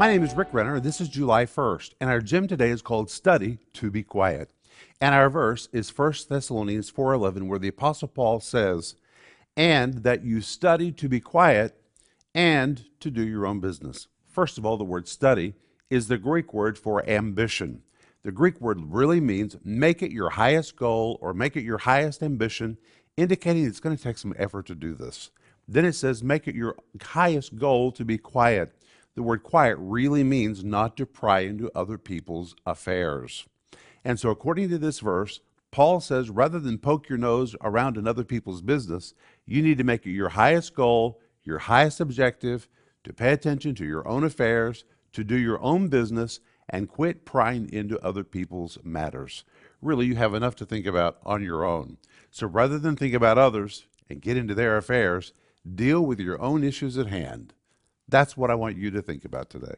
My name is Rick Renner, this is July 1st, and our gym today is called Study to be Quiet. And our verse is 1 Thessalonians 4:11 where the apostle Paul says, "And that you study to be quiet and to do your own business." First of all, the word study is the Greek word for ambition. The Greek word really means make it your highest goal or make it your highest ambition, indicating it's going to take some effort to do this. Then it says make it your highest goal to be quiet. The word quiet really means not to pry into other people's affairs. And so, according to this verse, Paul says rather than poke your nose around in other people's business, you need to make it your highest goal, your highest objective, to pay attention to your own affairs, to do your own business, and quit prying into other people's matters. Really, you have enough to think about on your own. So rather than think about others and get into their affairs, deal with your own issues at hand. That's what I want you to think about today.